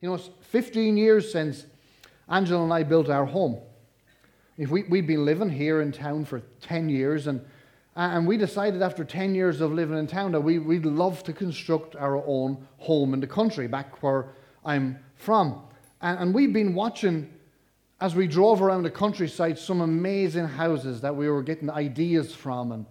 you know, it's 15 years since Angela and I built our home. If we, we'd been living here in town for 10 years, and, and we decided after 10 years of living in town that we, we'd love to construct our own home in the country, back where I'm from. And, and we've been watching, as we drove around the countryside, some amazing houses that we were getting ideas from. And,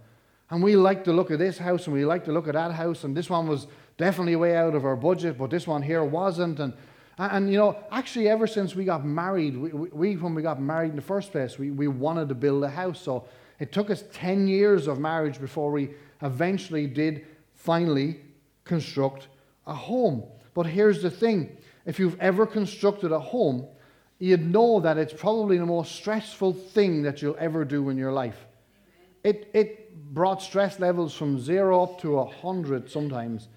and we liked to look at this house and we liked to look at that house, and this one was definitely way out of our budget, but this one here wasn't. And, and, you know, actually, ever since we got married, we, we, when we got married in the first place, we, we wanted to build a house. So it took us 10 years of marriage before we eventually did finally construct a home. But here's the thing if you've ever constructed a home, you'd know that it's probably the most stressful thing that you'll ever do in your life. It, it brought stress levels from zero up to a 100 sometimes.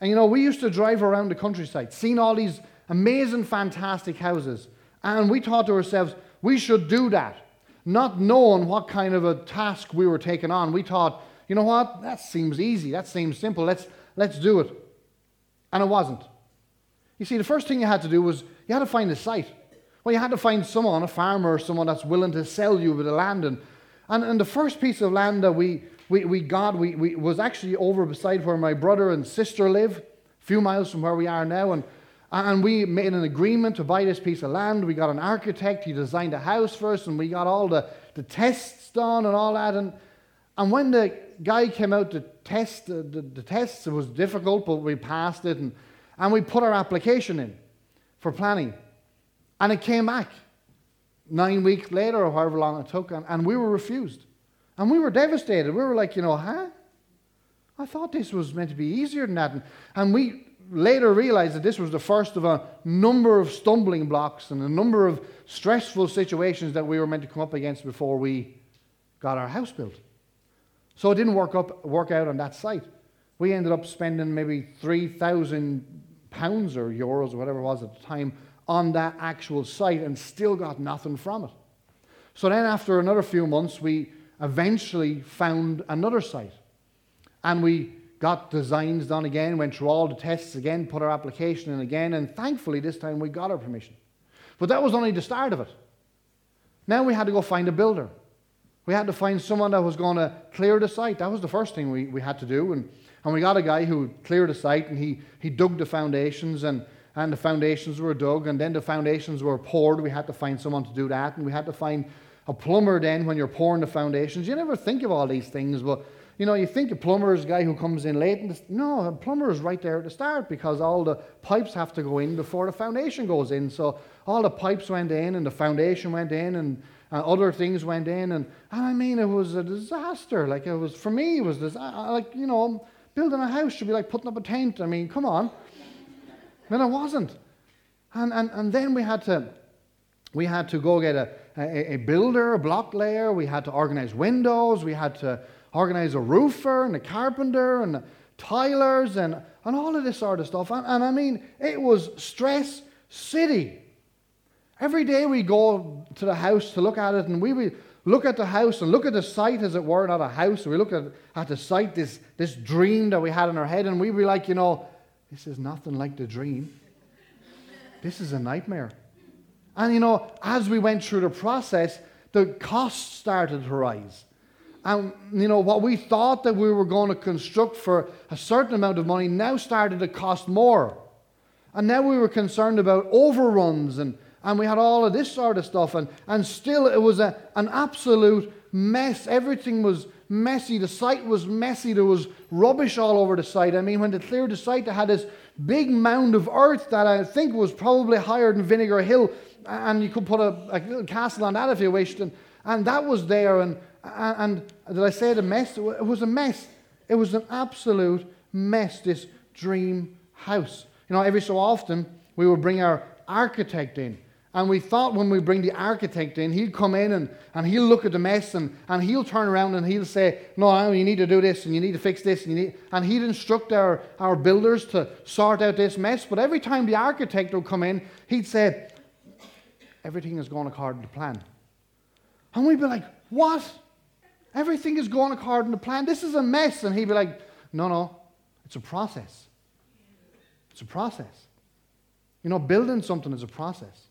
And you know, we used to drive around the countryside, seeing all these amazing, fantastic houses. And we thought to ourselves, we should do that. Not knowing what kind of a task we were taking on, we thought, you know what, that seems easy, that seems simple, let's, let's do it. And it wasn't. You see, the first thing you had to do was you had to find a site. Well, you had to find someone, a farmer or someone that's willing to sell you the land. And, and, and the first piece of land that we, we, we got we, we, was actually over beside where my brother and sister live, a few miles from where we are now. And, and we made an agreement to buy this piece of land. We got an architect, he designed a house first, and we got all the, the tests done and all that. And, and when the guy came out to test the, the, the tests, it was difficult, but we passed it. And, and we put our application in for planning. And it came back nine weeks later or however long it took, and, and we were refused. And we were devastated. We were like, you know, huh? I thought this was meant to be easier than that. And, and we later realized that this was the first of a number of stumbling blocks and a number of stressful situations that we were meant to come up against before we got our house built. So it didn't work, up, work out on that site. We ended up spending maybe 3,000 pounds or euros or whatever it was at the time on that actual site and still got nothing from it. So then, after another few months, we eventually found another site and we got designs done again, went through all the tests again, put our application in again, and thankfully this time we got our permission. But that was only the start of it. Now we had to go find a builder. We had to find someone that was going to clear the site. That was the first thing we, we had to do. And and we got a guy who cleared the site and he, he dug the foundations and, and the foundations were dug and then the foundations were poured. We had to find someone to do that and we had to find a plumber then when you're pouring the foundations. You never think of all these things, but you know, you think a plumber is a guy who comes in late. And no, a plumber is right there at the start because all the pipes have to go in before the foundation goes in. So all the pipes went in and the foundation went in and uh, other things went in. And, and I mean, it was a disaster. Like it was, for me, it was this, like, you know, Building a house should be like putting up a tent. I mean, come on. But it wasn't. And, and, and then we had to, we had to go get a, a, a builder, a block layer. We had to organize windows. We had to organize a roofer and a carpenter and tilers and, and all of this sort of stuff. And, and I mean, it was stress city. Every day we go to the house to look at it and we would look at the house and look at the site, as it were, not a house. We look at, at the site, this, this dream that we had in our head, and we'd be like, you know, this is nothing like the dream. This is a nightmare. And, you know, as we went through the process, the costs started to rise. And, you know, what we thought that we were going to construct for a certain amount of money now started to cost more. And now we were concerned about overruns and and we had all of this sort of stuff, and, and still it was a, an absolute mess. Everything was messy. The site was messy. There was rubbish all over the site. I mean, when they cleared the site, they had this big mound of earth that I think was probably higher than Vinegar Hill, and you could put a, a castle on that if you wished, and, and that was there. And, and, and did I say the mess? It was a mess. It was an absolute mess, this dream house. You know, every so often we would bring our architect in and we thought when we bring the architect in, he'd come in and, and he'll look at the mess and, and he'll turn around and he'll say, No, you need to do this and you need to fix this. And, you need, and he'd instruct our, our builders to sort out this mess. But every time the architect would come in, he'd say, Everything is going according to plan. And we'd be like, What? Everything is going according to plan. This is a mess. And he'd be like, No, no, it's a process. It's a process. You know, building something is a process.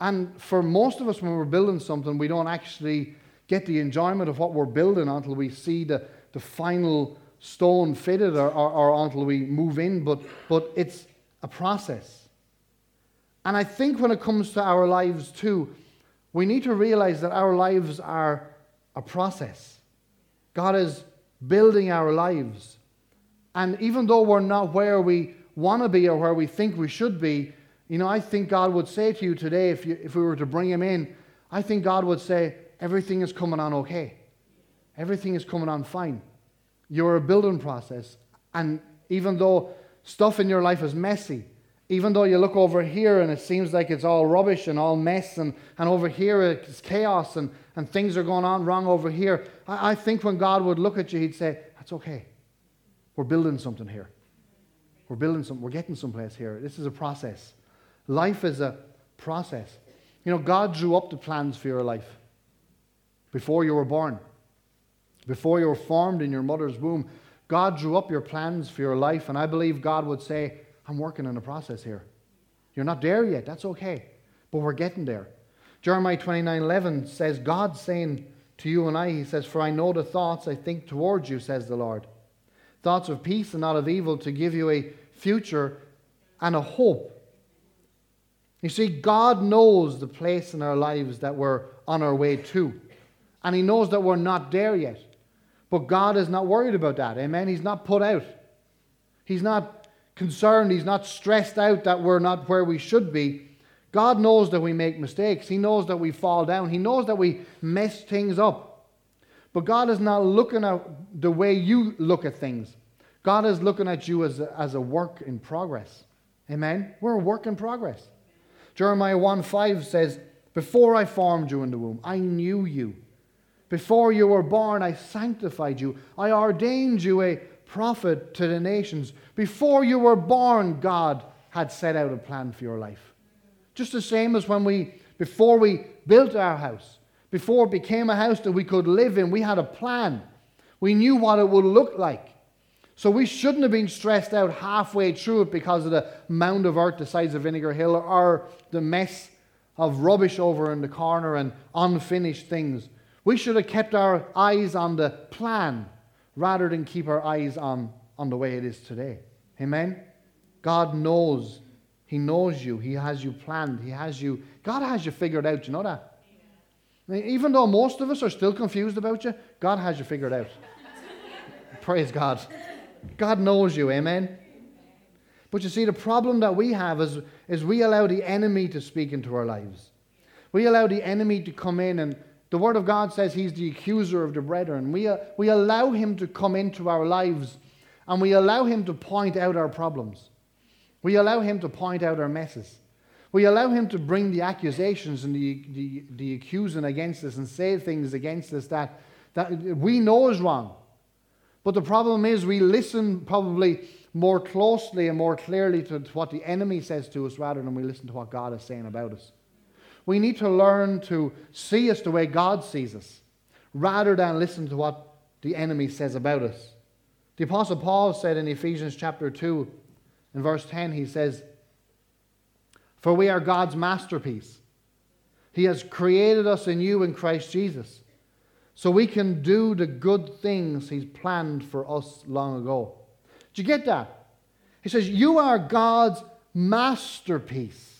And for most of us, when we're building something, we don't actually get the enjoyment of what we're building until we see the, the final stone fitted or, or, or until we move in. But, but it's a process. And I think when it comes to our lives too, we need to realize that our lives are a process. God is building our lives. And even though we're not where we want to be or where we think we should be, you know, I think God would say to you today, if, you, if we were to bring him in, I think God would say, everything is coming on okay. Everything is coming on fine. You're a building process. And even though stuff in your life is messy, even though you look over here and it seems like it's all rubbish and all mess, and, and over here it's chaos and, and things are going on wrong over here, I, I think when God would look at you, He'd say, That's okay. We're building something here. We're building something. We're getting someplace here. This is a process. Life is a process. You know, God drew up the plans for your life before you were born, before you were formed in your mother's womb. God drew up your plans for your life, and I believe God would say, I'm working on a process here. You're not there yet. That's okay. But we're getting there. Jeremiah 29 11 says, God saying to you and I, He says, For I know the thoughts I think towards you, says the Lord. Thoughts of peace and not of evil to give you a future and a hope. You see, God knows the place in our lives that we're on our way to. And He knows that we're not there yet. But God is not worried about that. Amen. He's not put out. He's not concerned, he's not stressed out that we're not where we should be. God knows that we make mistakes. He knows that we fall down. He knows that we mess things up. But God is not looking at the way you look at things. God is looking at you as a, as a work in progress. Amen? We're a work in progress. Jeremiah 1 5 says, Before I formed you in the womb, I knew you. Before you were born, I sanctified you. I ordained you a prophet to the nations. Before you were born, God had set out a plan for your life. Just the same as when we, before we built our house, before it became a house that we could live in, we had a plan. We knew what it would look like. So we shouldn't have been stressed out halfway through it because of the mound of earth the size of Vinegar Hill or the mess of rubbish over in the corner and unfinished things. We should have kept our eyes on the plan rather than keep our eyes on, on the way it is today. Amen? God knows. He knows you. He has you planned. He has you. God has you figured out. You know that? Even though most of us are still confused about you, God has you figured out. Praise God. God knows you. Amen? But you see, the problem that we have is, is we allow the enemy to speak into our lives. We allow the enemy to come in and the Word of God says He's the accuser of the brethren. We, uh, we allow Him to come into our lives and we allow Him to point out our problems. We allow Him to point out our messes. We allow Him to bring the accusations and the, the, the accusing against us and say things against us that, that we know is wrong. But the problem is we listen probably more closely and more clearly to what the enemy says to us rather than we listen to what God is saying about us. We need to learn to see us the way God sees us rather than listen to what the enemy says about us. The Apostle Paul said in Ephesians chapter 2, in verse 10, he says, For we are God's masterpiece. He has created us in you in Christ Jesus, so we can do the good things He's planned for us long ago. Do you get that? He says, You are God's masterpiece.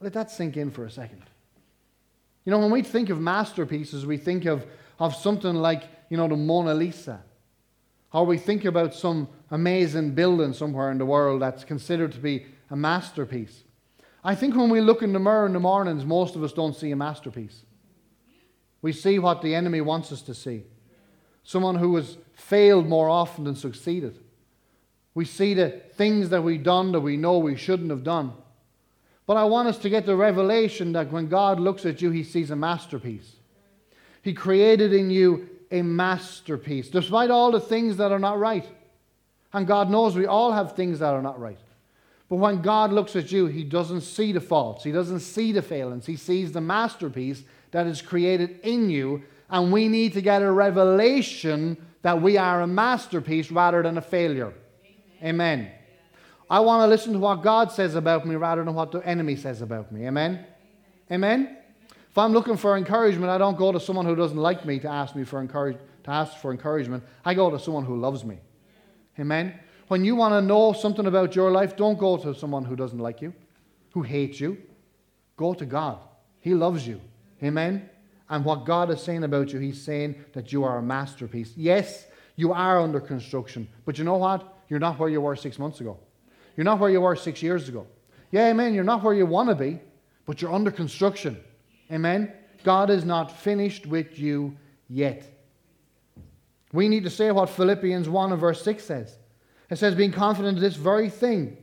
Let that sink in for a second. You know, when we think of masterpieces, we think of, of something like, you know, the Mona Lisa. Or we think about some amazing building somewhere in the world that's considered to be a masterpiece. I think when we look in the mirror in the mornings, most of us don't see a masterpiece. We see what the enemy wants us to see someone who has failed more often than succeeded. We see the things that we've done that we know we shouldn't have done. But I want us to get the revelation that when God looks at you, he sees a masterpiece. He created in you a masterpiece, despite all the things that are not right. And God knows we all have things that are not right. But when God looks at you, he doesn't see the faults, he doesn't see the failings. He sees the masterpiece that is created in you. And we need to get a revelation that we are a masterpiece rather than a failure. Amen. Amen. I want to listen to what God says about me rather than what the enemy says about me. Amen? Amen? If I'm looking for encouragement, I don't go to someone who doesn't like me to ask me for encourage, to ask for encouragement. I go to someone who loves me. Amen? When you want to know something about your life, don't go to someone who doesn't like you, who hates you. Go to God. He loves you. Amen? And what God is saying about you, He's saying that you are a masterpiece. Yes, you are under construction, but you know what? You're not where you were six months ago. You're not where you were six years ago. Yeah, amen. You're not where you want to be, but you're under construction. Amen. God is not finished with you yet. We need to say what Philippians 1 and verse 6 says. It says, being confident of this very thing,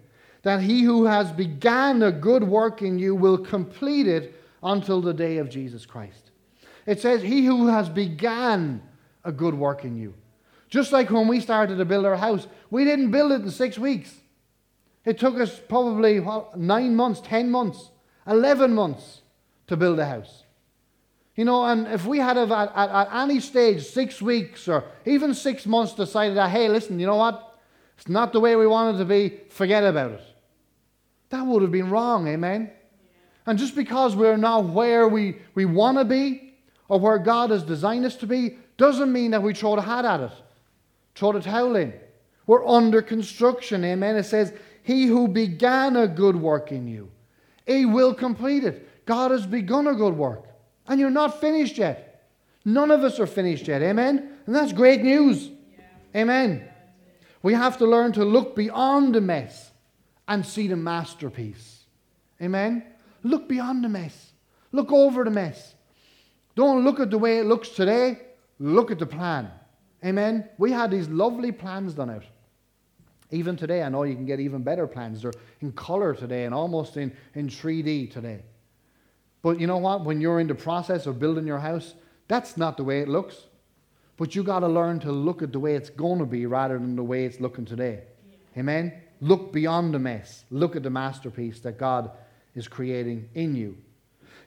that he who has began a good work in you will complete it until the day of Jesus Christ. It says, He who has began a good work in you. Just like when we started to build our house, we didn't build it in six weeks. It took us probably what, nine months, ten months, 11 months to build a house. You know, and if we had at, at, at any stage six weeks or even six months decided that, hey, listen, you know what? It's not the way we want it to be, forget about it. That would have been wrong, amen? And just because we're not where we, we want to be or where God has designed us to be, doesn't mean that we throw the hat at it, throw the towel in. We're under construction, amen? It says, He who began a good work in you, He will complete it. God has begun a good work, and you're not finished yet. None of us are finished yet, amen? And that's great news, yeah. amen. We have to learn to look beyond the mess and see the masterpiece, amen? Look beyond the mess. Look over the mess. Don't look at the way it looks today. Look at the plan. Amen. We had these lovely plans done out. Even today, I know you can get even better plans. They're in color today and almost in, in 3D today. But you know what? When you're in the process of building your house, that's not the way it looks. But you got to learn to look at the way it's going to be rather than the way it's looking today. Yeah. Amen. Look beyond the mess. Look at the masterpiece that God is creating in you.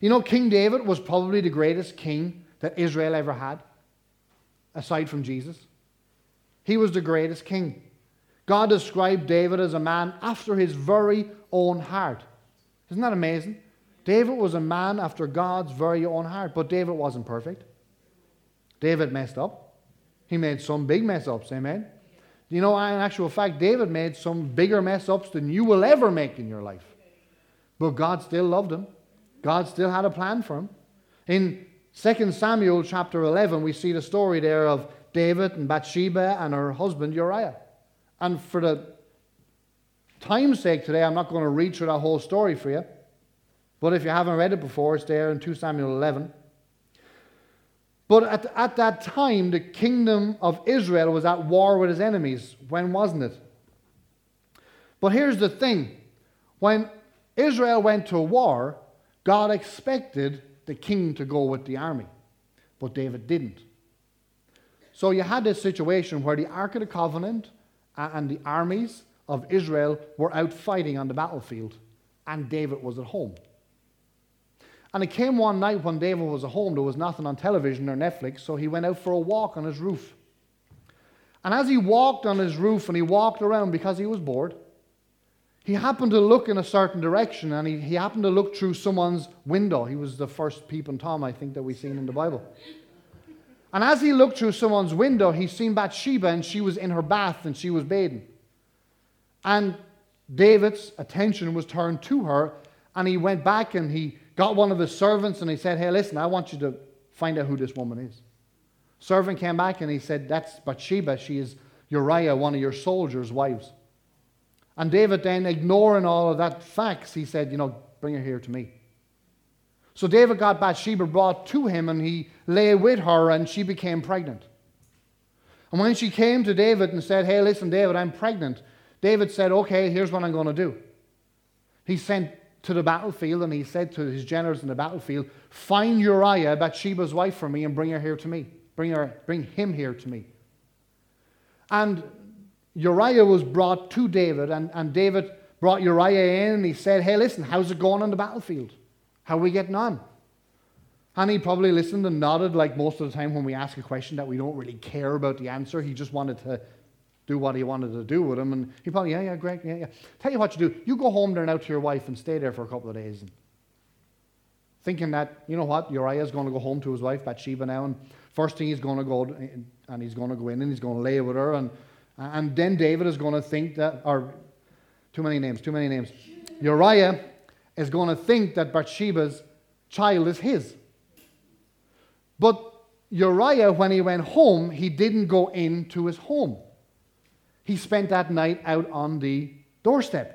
You know, King David was probably the greatest king that Israel ever had, aside from Jesus. He was the greatest king. God described David as a man after his very own heart. Isn't that amazing? David was a man after God's very own heart, but David wasn't perfect. David messed up. He made some big mess ups, amen? You know, in actual fact, David made some bigger mess ups than you will ever make in your life. But God still loved him. God still had a plan for him. In 2 Samuel chapter 11, we see the story there of David and Bathsheba and her husband Uriah. And for the time's sake today, I'm not going to read through that whole story for you. But if you haven't read it before, it's there in 2 Samuel 11. But at, at that time, the kingdom of Israel was at war with his enemies. When wasn't it? But here's the thing when Israel went to war, God expected the king to go with the army, but David didn't. So you had this situation where the Ark of the Covenant and the armies of Israel were out fighting on the battlefield, and David was at home. And it came one night when David was at home, there was nothing on television or Netflix, so he went out for a walk on his roof. And as he walked on his roof and he walked around because he was bored, he happened to look in a certain direction and he, he happened to look through someone's window. He was the first peeping Tom, I think, that we've seen in the Bible. And as he looked through someone's window, he seen Bathsheba and she was in her bath and she was bathing. And David's attention was turned to her and he went back and he got one of his servants and he said, Hey, listen, I want you to find out who this woman is. Servant came back and he said, That's Bathsheba. She is Uriah, one of your soldiers' wives. And David then, ignoring all of that facts, he said, You know, bring her here to me. So David got Bathsheba brought to him, and he lay with her, and she became pregnant. And when she came to David and said, Hey, listen, David, I'm pregnant, David said, Okay, here's what I'm going to do. He sent to the battlefield, and he said to his generals in the battlefield, Find Uriah, Bathsheba's wife, for me, and bring her here to me. Bring, her, bring him here to me. And Uriah was brought to David, and, and David brought Uriah in, and he said, Hey, listen, how's it going on the battlefield? How are we getting on? And he probably listened and nodded, like most of the time when we ask a question that we don't really care about the answer. He just wanted to do what he wanted to do with him. And he probably, yeah, yeah, great, yeah, yeah. Tell you what you do. You go home there now to your wife and stay there for a couple of days. And thinking that, you know what, Uriah is going to go home to his wife, Bathsheba, now. And first thing he's going to go, and he's going to go in and he's going to lay with her. And, and then David is going to think that, or too many names, too many names. Uriah is going to think that Bathsheba's child is his. But Uriah, when he went home, he didn't go into his home. He spent that night out on the doorstep.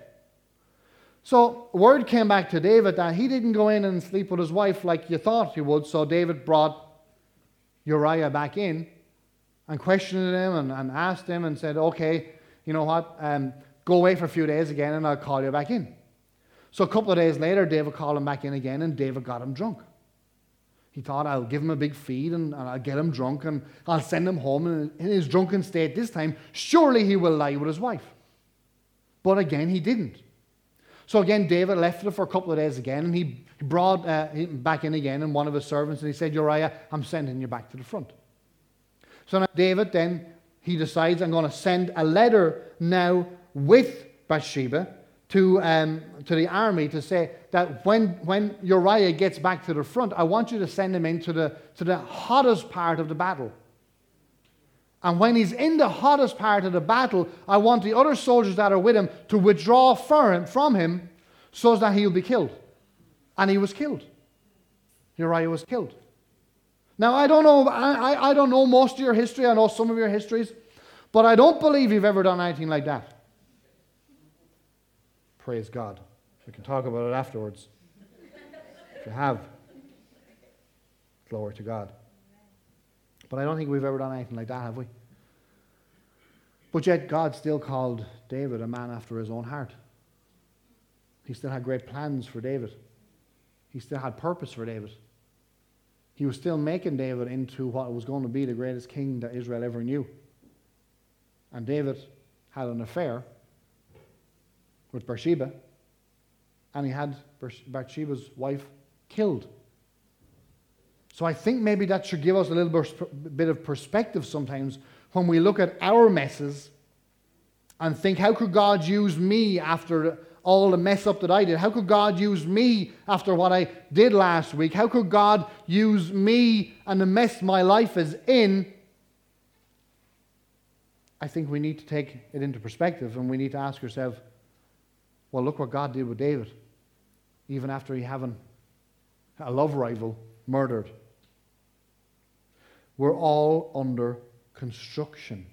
So, word came back to David that he didn't go in and sleep with his wife like you thought he would. So, David brought Uriah back in and questioned him and, and asked him and said, Okay, you know what? Um, go away for a few days again and I'll call you back in. So, a couple of days later, David called him back in again and David got him drunk. He thought, I'll give him a big feed and, and I'll get him drunk and I'll send him home. And in his drunken state this time, surely he will lie with his wife. But again, he didn't. So again, David left it for a couple of days again and he brought uh, him back in again and one of his servants and he said, Uriah, I'm sending you back to the front. So now David then, he decides, I'm going to send a letter now with Bathsheba to, um, to the army to say that when, when Uriah gets back to the front, I want you to send him into the, to the hottest part of the battle. And when he's in the hottest part of the battle, I want the other soldiers that are with him to withdraw from him so that he'll be killed. And he was killed. Uriah was killed. Now, I don't know, I, I don't know most of your history. I know some of your histories. But I don't believe you've ever done anything like that. Praise God. We can talk about it afterwards. if you have, glory to God. But I don't think we've ever done anything like that, have we? But yet, God still called David a man after his own heart. He still had great plans for David. He still had purpose for David. He was still making David into what was going to be the greatest king that Israel ever knew. And David had an affair with Bathsheba, and he had Bathsheba's wife killed. So I think maybe that should give us a little bit of perspective sometimes when we look at our messes and think, how could God use me after all the mess up that I did? How could God use me after what I did last week? How could God use me and the mess my life is in? I think we need to take it into perspective and we need to ask ourselves, well, look what God did with David, even after he having a love rival murdered. We're all under construction.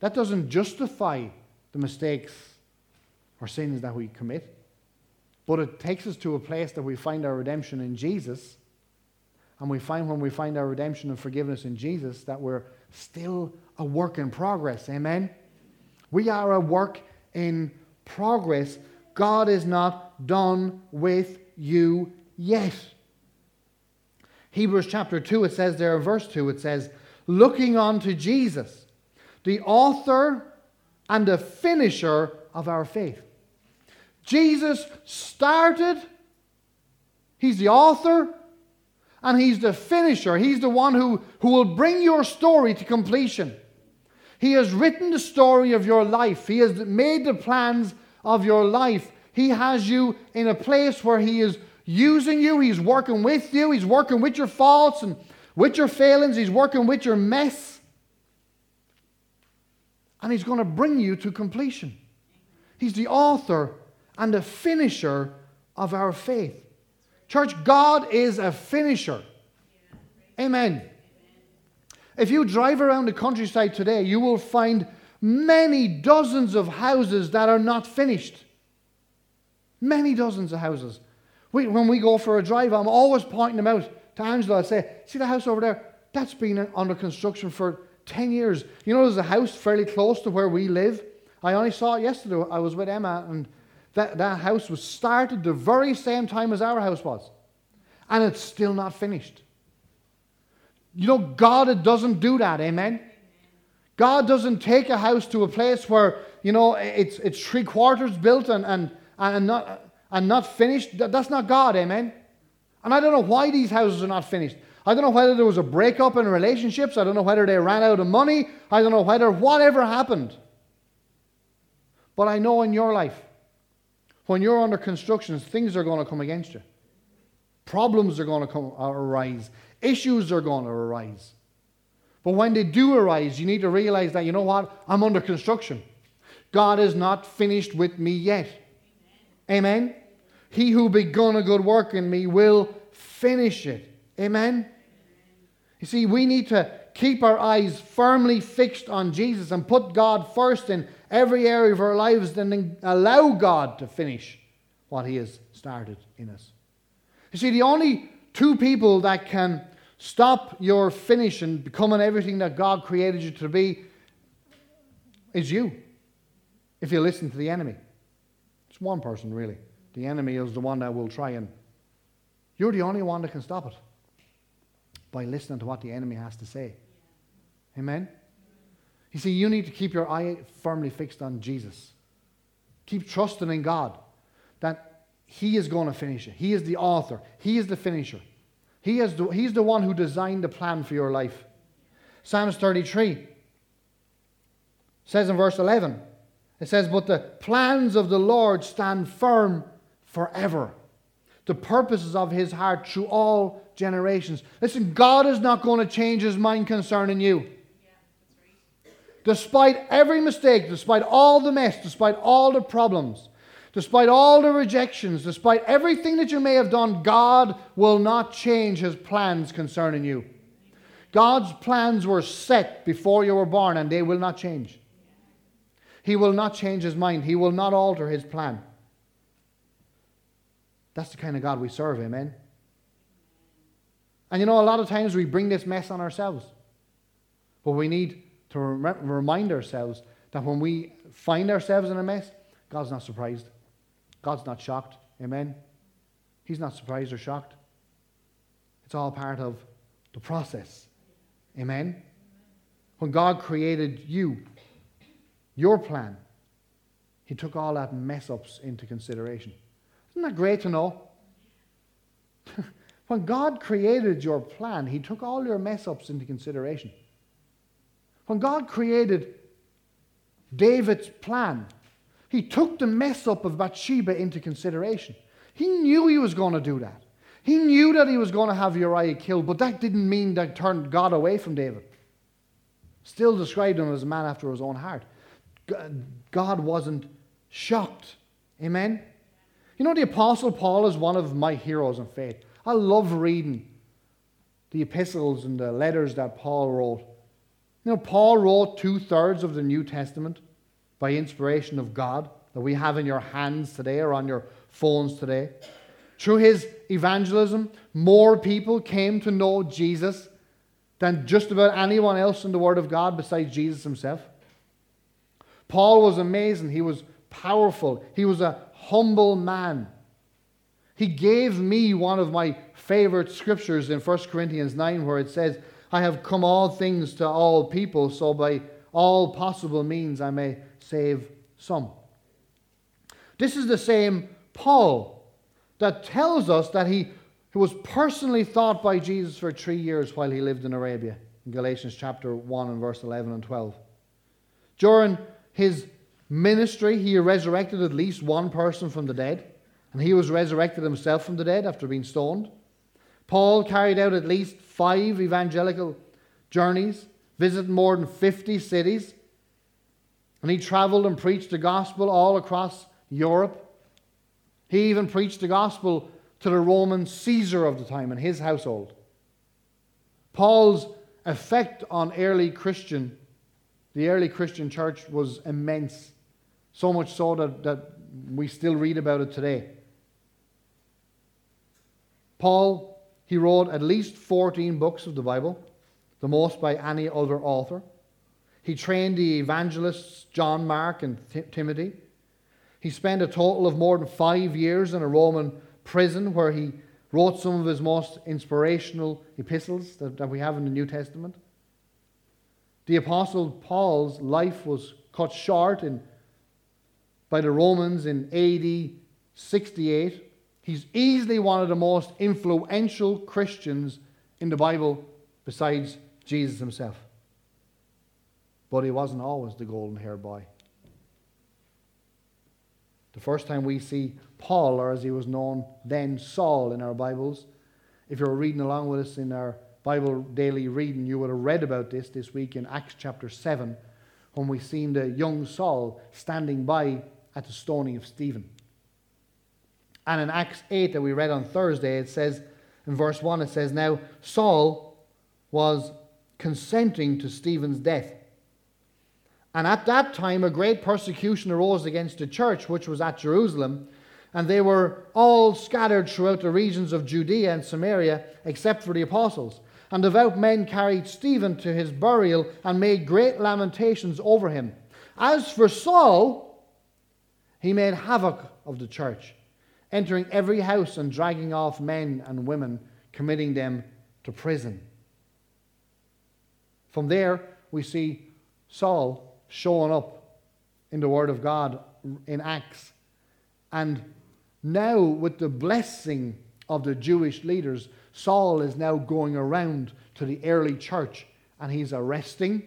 That doesn't justify the mistakes or sins that we commit, but it takes us to a place that we find our redemption in Jesus. And we find when we find our redemption and forgiveness in Jesus that we're still a work in progress. Amen? We are a work in progress. God is not done with you yet. Hebrews chapter 2, it says there, verse 2, it says, looking unto Jesus, the author and the finisher of our faith. Jesus started, He's the author, and He's the finisher. He's the one who, who will bring your story to completion. He has written the story of your life, He has made the plans of your life. He has you in a place where He is using you, He's working with you, He's working with your faults and with your failings, He's working with your mess. And He's going to bring you to completion. He's the author and the finisher of our faith. Church, God is a finisher. Amen. If you drive around the countryside today, you will find many dozens of houses that are not finished. Many dozens of houses. We, when we go for a drive, I'm always pointing them out to Angela. I say, See the house over there? That's been under construction for 10 years. You know, there's a house fairly close to where we live. I only saw it yesterday. I was with Emma, and that, that house was started the very same time as our house was. And it's still not finished. You know, God doesn't do that, amen? God doesn't take a house to a place where, you know, it's, it's three quarters built and, and, and, not, and not finished. That's not God, amen? And I don't know why these houses are not finished. I don't know whether there was a breakup in relationships. I don't know whether they ran out of money. I don't know whether whatever happened. But I know in your life, when you're under construction, things are going to come against you. Problems are going to come, arise. Issues are going to arise. But when they do arise, you need to realize that, you know what? I'm under construction. God is not finished with me yet. Amen? Amen? He who begun a good work in me will finish it. Amen? You see, we need to keep our eyes firmly fixed on Jesus and put God first in every area of our lives, then allow God to finish what He has started in us. You see, the only two people that can stop your finish and becoming everything that God created you to be is you, if you listen to the enemy. It's one person, really. The enemy is the one that will try and. You're the only one that can stop it by listening to what the enemy has to say. Amen? You see, you need to keep your eye firmly fixed on Jesus. Keep trusting in God that He is going to finish it. He is the author, He is the finisher. He is the, he's the one who designed the plan for your life. Psalms 33 says in verse 11, it says, But the plans of the Lord stand firm forever. The purposes of his heart through all generations. Listen, God is not going to change his mind concerning you. Despite every mistake, despite all the mess, despite all the problems, despite all the rejections, despite everything that you may have done, God will not change his plans concerning you. God's plans were set before you were born and they will not change. He will not change his mind, he will not alter his plan. That's the kind of God we serve, amen? And you know, a lot of times we bring this mess on ourselves. But we need to remind ourselves that when we find ourselves in a mess, God's not surprised. God's not shocked. Amen? He's not surprised or shocked. It's all part of the process. Amen? When God created you, your plan, He took all that mess ups into consideration. Isn't that great to know? when God created your plan, He took all your mess ups into consideration. When God created David's plan, He took the mess up of Bathsheba into consideration. He knew He was going to do that. He knew that He was going to have Uriah killed, but that didn't mean that turned God away from David. Still described him as a man after his own heart. God wasn't shocked. Amen? You know, the Apostle Paul is one of my heroes in faith. I love reading the epistles and the letters that Paul wrote. You know, Paul wrote two thirds of the New Testament by inspiration of God that we have in your hands today or on your phones today. Through his evangelism, more people came to know Jesus than just about anyone else in the Word of God besides Jesus himself. Paul was amazing. He was powerful. He was a humble man. He gave me one of my favorite scriptures in 1 Corinthians 9 where it says, I have come all things to all people, so by all possible means I may save some. This is the same Paul that tells us that he was personally thought by Jesus for three years while he lived in Arabia, in Galatians chapter 1 and verse 11 and 12. During his ministry, he resurrected at least one person from the dead, and he was resurrected himself from the dead after being stoned. Paul carried out at least five evangelical journeys, visited more than 50 cities, and he traveled and preached the gospel all across Europe. He even preached the gospel to the Roman Caesar of the time and his household. Paul's effect on early Christian, the early Christian church was immense. So much so that, that we still read about it today. Paul, he wrote at least 14 books of the Bible, the most by any other author. He trained the evangelists John Mark and Th- Timothy. He spent a total of more than five years in a Roman prison where he wrote some of his most inspirational epistles that, that we have in the New Testament. The Apostle Paul's life was cut short in by the Romans in AD 68. He's easily one of the most influential Christians in the Bible besides Jesus himself. But he wasn't always the golden haired boy. The first time we see Paul, or as he was known then, Saul, in our Bibles, if you were reading along with us in our Bible daily reading, you would have read about this this week in Acts chapter 7 when we seen the young Saul standing by at the stoning of Stephen. And in Acts 8 that we read on Thursday, it says, in verse 1, it says, Now Saul was consenting to Stephen's death. And at that time, a great persecution arose against the church, which was at Jerusalem, and they were all scattered throughout the regions of Judea and Samaria, except for the apostles. And devout men carried Stephen to his burial and made great lamentations over him. As for Saul, he made havoc of the church, entering every house and dragging off men and women, committing them to prison. From there, we see Saul showing up in the Word of God in Acts. And now, with the blessing of the Jewish leaders, Saul is now going around to the early church and he's arresting,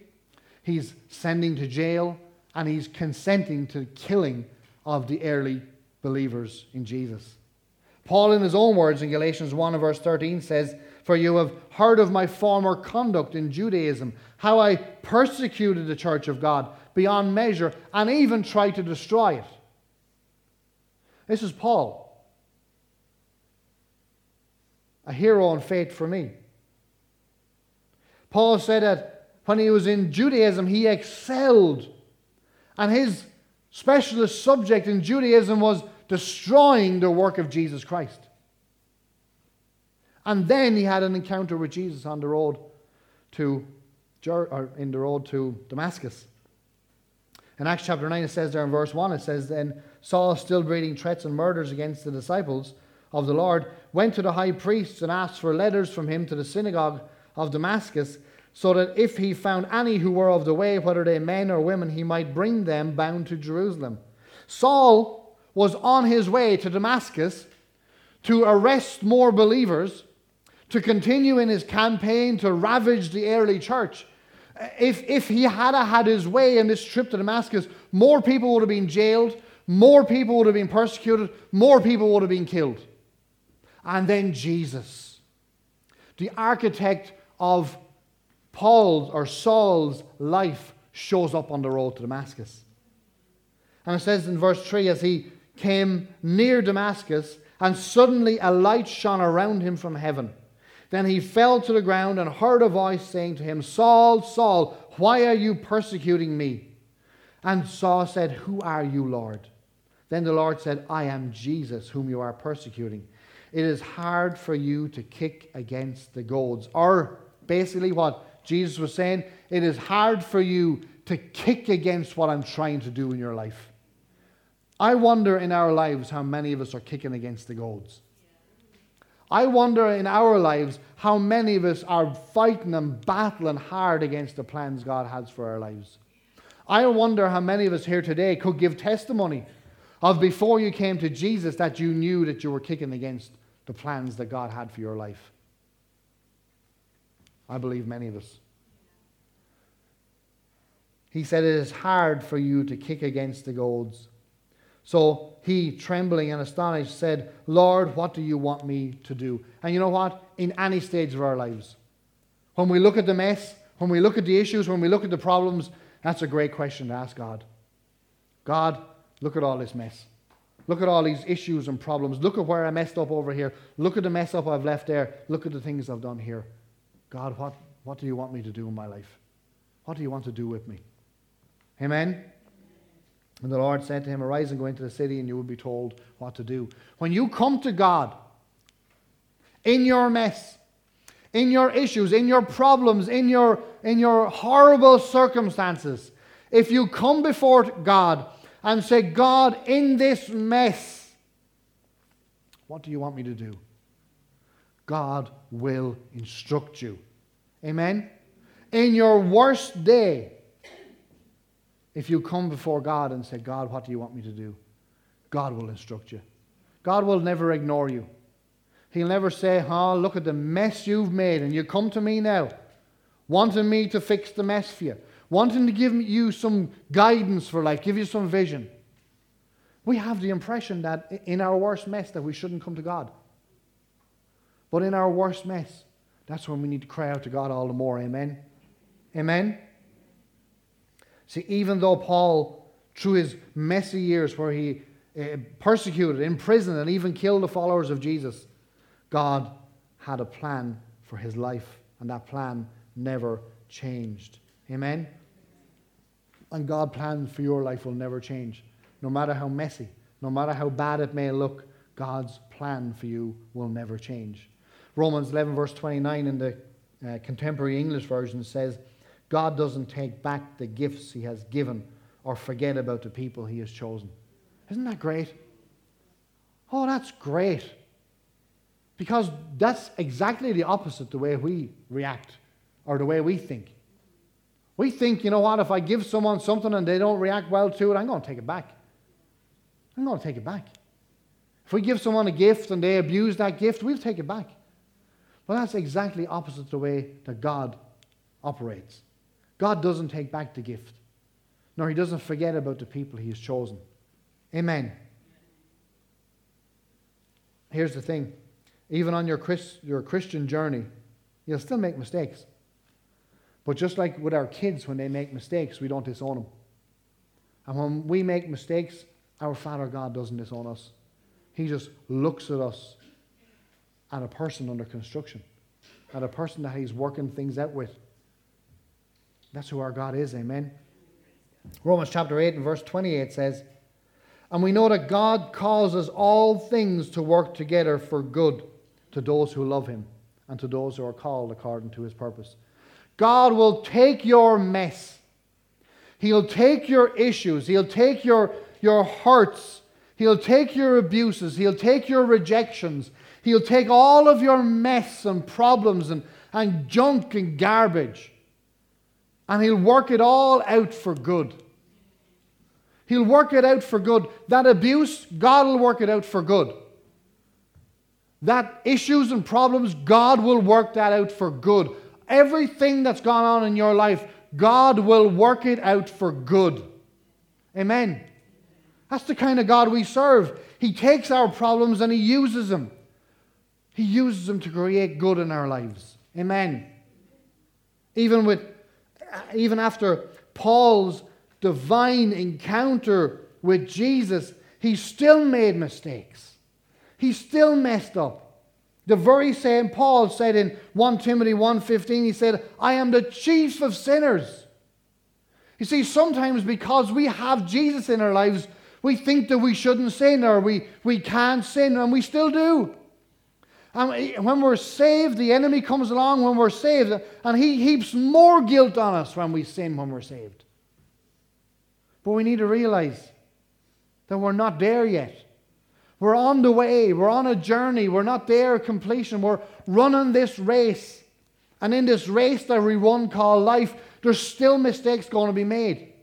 he's sending to jail, and he's consenting to the killing of the early believers in Jesus. Paul, in his own words in Galatians 1 verse 13, says, For you have heard of my former conduct in Judaism, how I persecuted the church of God beyond measure and even tried to destroy it. This is Paul a hero in faith for me. Paul said that when he was in Judaism, he excelled. And his specialist subject in Judaism was destroying the work of Jesus Christ. And then he had an encounter with Jesus on the road to or in the road to Damascus. In Acts chapter 9, it says there in verse 1, it says, Then Saul, still breathing threats and murders against the disciples, of the Lord, went to the high priests and asked for letters from him to the synagogue of Damascus, so that if he found any who were of the way, whether they men or women, he might bring them bound to Jerusalem. Saul was on his way to Damascus to arrest more believers, to continue in his campaign to ravage the early church. If, if he had had his way in this trip to Damascus, more people would have been jailed, more people would have been persecuted, more people would have been killed and then Jesus, the architect of Paul's or Saul's life, shows up on the road to Damascus. And it says in verse 3 as he came near Damascus, and suddenly a light shone around him from heaven. Then he fell to the ground and heard a voice saying to him, Saul, Saul, why are you persecuting me? And Saul said, Who are you, Lord? Then the Lord said, I am Jesus, whom you are persecuting it is hard for you to kick against the goads. Or basically, what Jesus was saying, it is hard for you to kick against what I'm trying to do in your life. I wonder in our lives how many of us are kicking against the goads. I wonder in our lives how many of us are fighting and battling hard against the plans God has for our lives. I wonder how many of us here today could give testimony of before you came to Jesus that you knew that you were kicking against the plans that God had for your life. I believe many of us. He said, It is hard for you to kick against the goads. So he, trembling and astonished, said, Lord, what do you want me to do? And you know what? In any stage of our lives, when we look at the mess, when we look at the issues, when we look at the problems, that's a great question to ask God. God, look at all this mess. Look at all these issues and problems. Look at where I messed up over here. Look at the mess up I've left there. Look at the things I've done here. God, what, what do you want me to do in my life? What do you want to do with me? Amen? And the Lord said to him, Arise and go into the city, and you will be told what to do. When you come to God in your mess, in your issues, in your problems, in your, in your horrible circumstances, if you come before God and say, God, in this mess, what do you want me to do? God will instruct you. Amen? In your worst day, if you come before God and say, God, what do you want me to do? God will instruct you. God will never ignore you. He'll never say, Oh, look at the mess you've made, and you come to me now, wanting me to fix the mess for you, wanting to give you some guidance for life, give you some vision. We have the impression that in our worst mess that we shouldn't come to God. But in our worst mess, that's when we need to cry out to God all the more. Amen. Amen. See, even though Paul, through his messy years where he uh, persecuted, imprisoned, and even killed the followers of Jesus, God had a plan for his life, and that plan never changed. Amen? And God's plan for your life will never change. No matter how messy, no matter how bad it may look, God's plan for you will never change. Romans 11, verse 29 in the uh, contemporary English version says, God doesn't take back the gifts he has given or forget about the people he has chosen. Isn't that great? Oh, that's great. Because that's exactly the opposite the way we react or the way we think. We think, you know what, if I give someone something and they don't react well to it, I'm going to take it back. I'm going to take it back. If we give someone a gift and they abuse that gift, we'll take it back. But that's exactly opposite the way that God operates. God doesn't take back the gift, nor he doesn't forget about the people he has chosen. Amen. Here's the thing even on your, Christ, your Christian journey, you'll still make mistakes. But just like with our kids, when they make mistakes, we don't disown them. And when we make mistakes, our Father God doesn't disown us. He just looks at us at a person under construction, at a person that He's working things out with. That's who our God is, amen. Romans chapter 8 and verse 28 says, And we know that God causes all things to work together for good to those who love him and to those who are called according to his purpose. God will take your mess. He'll take your issues. He'll take your, your hurts. He'll take your abuses. He'll take your rejections. He'll take all of your mess and problems and, and junk and garbage. And he'll work it all out for good. He'll work it out for good. That abuse, God will work it out for good that issues and problems, God will work that out for good. Everything that's gone on in your life, God will work it out for good. Amen. That's the kind of God we serve. He takes our problems and He uses them. He uses them to create good in our lives. Amen. Even with even after Paul's divine encounter with Jesus, he still made mistakes. He still messed up. The very same Paul said in 1 Timothy 1:15 he said, "I am the chief of sinners." You see, sometimes because we have Jesus in our lives, we think that we shouldn't sin or we, we can't sin, and we still do. And when we're saved, the enemy comes along when we're saved, and he heaps more guilt on us when we sin when we're saved. But we need to realize that we're not there yet. We're on the way. We're on a journey. We're not there at completion. We're running this race. And in this race that we run called life, there's still mistakes going to be made.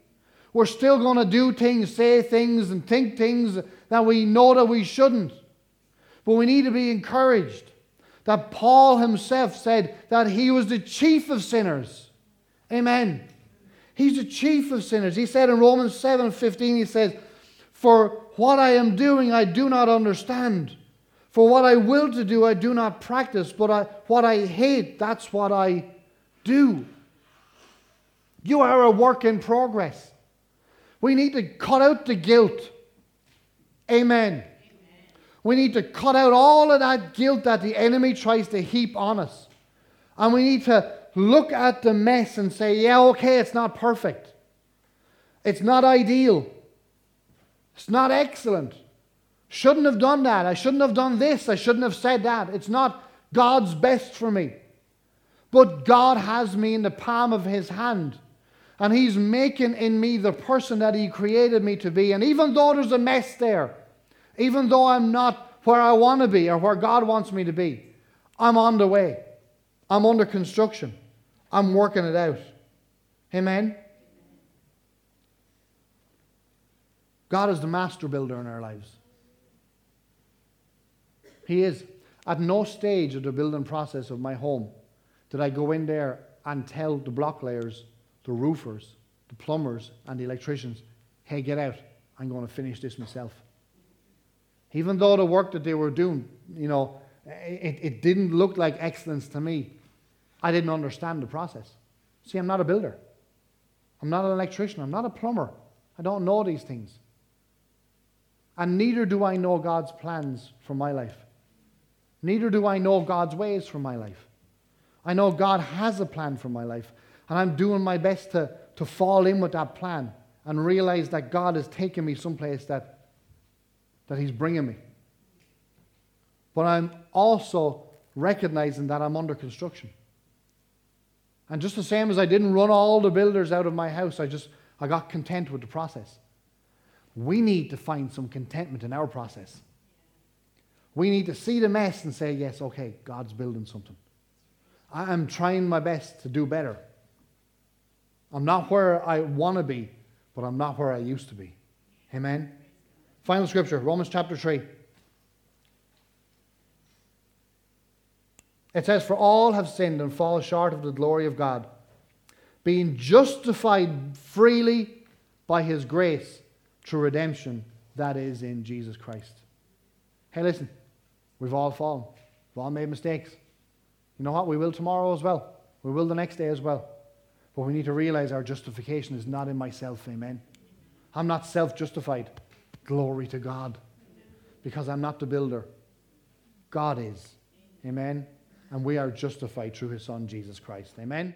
We're still going to do things, say things, and think things that we know that we shouldn't. But we need to be encouraged that Paul himself said that he was the chief of sinners. Amen. He's the chief of sinners. He said in Romans 7 15, he says, For what I am doing, I do not understand. For what I will to do, I do not practice, but I, what I hate, that's what I do. You are a work in progress. We need to cut out the guilt. Amen. We need to cut out all of that guilt that the enemy tries to heap on us. And we need to look at the mess and say, yeah, okay, it's not perfect. It's not ideal. It's not excellent. Shouldn't have done that. I shouldn't have done this. I shouldn't have said that. It's not God's best for me. But God has me in the palm of His hand. And He's making in me the person that He created me to be. And even though there's a mess there, even though I'm not where I want to be or where God wants me to be, I'm on the way. I'm under construction. I'm working it out. Amen? God is the master builder in our lives. He is. At no stage of the building process of my home did I go in there and tell the block layers, the roofers, the plumbers, and the electricians, hey, get out. I'm going to finish this myself. Even though the work that they were doing, you know, it, it didn't look like excellence to me, I didn't understand the process. See, I'm not a builder. I'm not an electrician. I'm not a plumber. I don't know these things. And neither do I know God's plans for my life. Neither do I know God's ways for my life. I know God has a plan for my life, and I'm doing my best to, to fall in with that plan and realize that God is taking me someplace that, that He's bringing me. But I'm also recognizing that I'm under construction. And just the same as I didn't run all the builders out of my house, I just I got content with the process. We need to find some contentment in our process. We need to see the mess and say, yes, okay, God's building something. I'm trying my best to do better. I'm not where I want to be, but I'm not where I used to be. Amen. Final scripture, Romans chapter 3. It says, For all have sinned and fall short of the glory of God, being justified freely by his grace through redemption that is in Jesus Christ. Hey, listen, we've all fallen, we've all made mistakes. You know what? We will tomorrow as well, we will the next day as well. But we need to realize our justification is not in myself, amen. I'm not self justified. Glory to God. Because I'm not the builder. God is. Amen. And we are justified through his Son, Jesus Christ. Amen.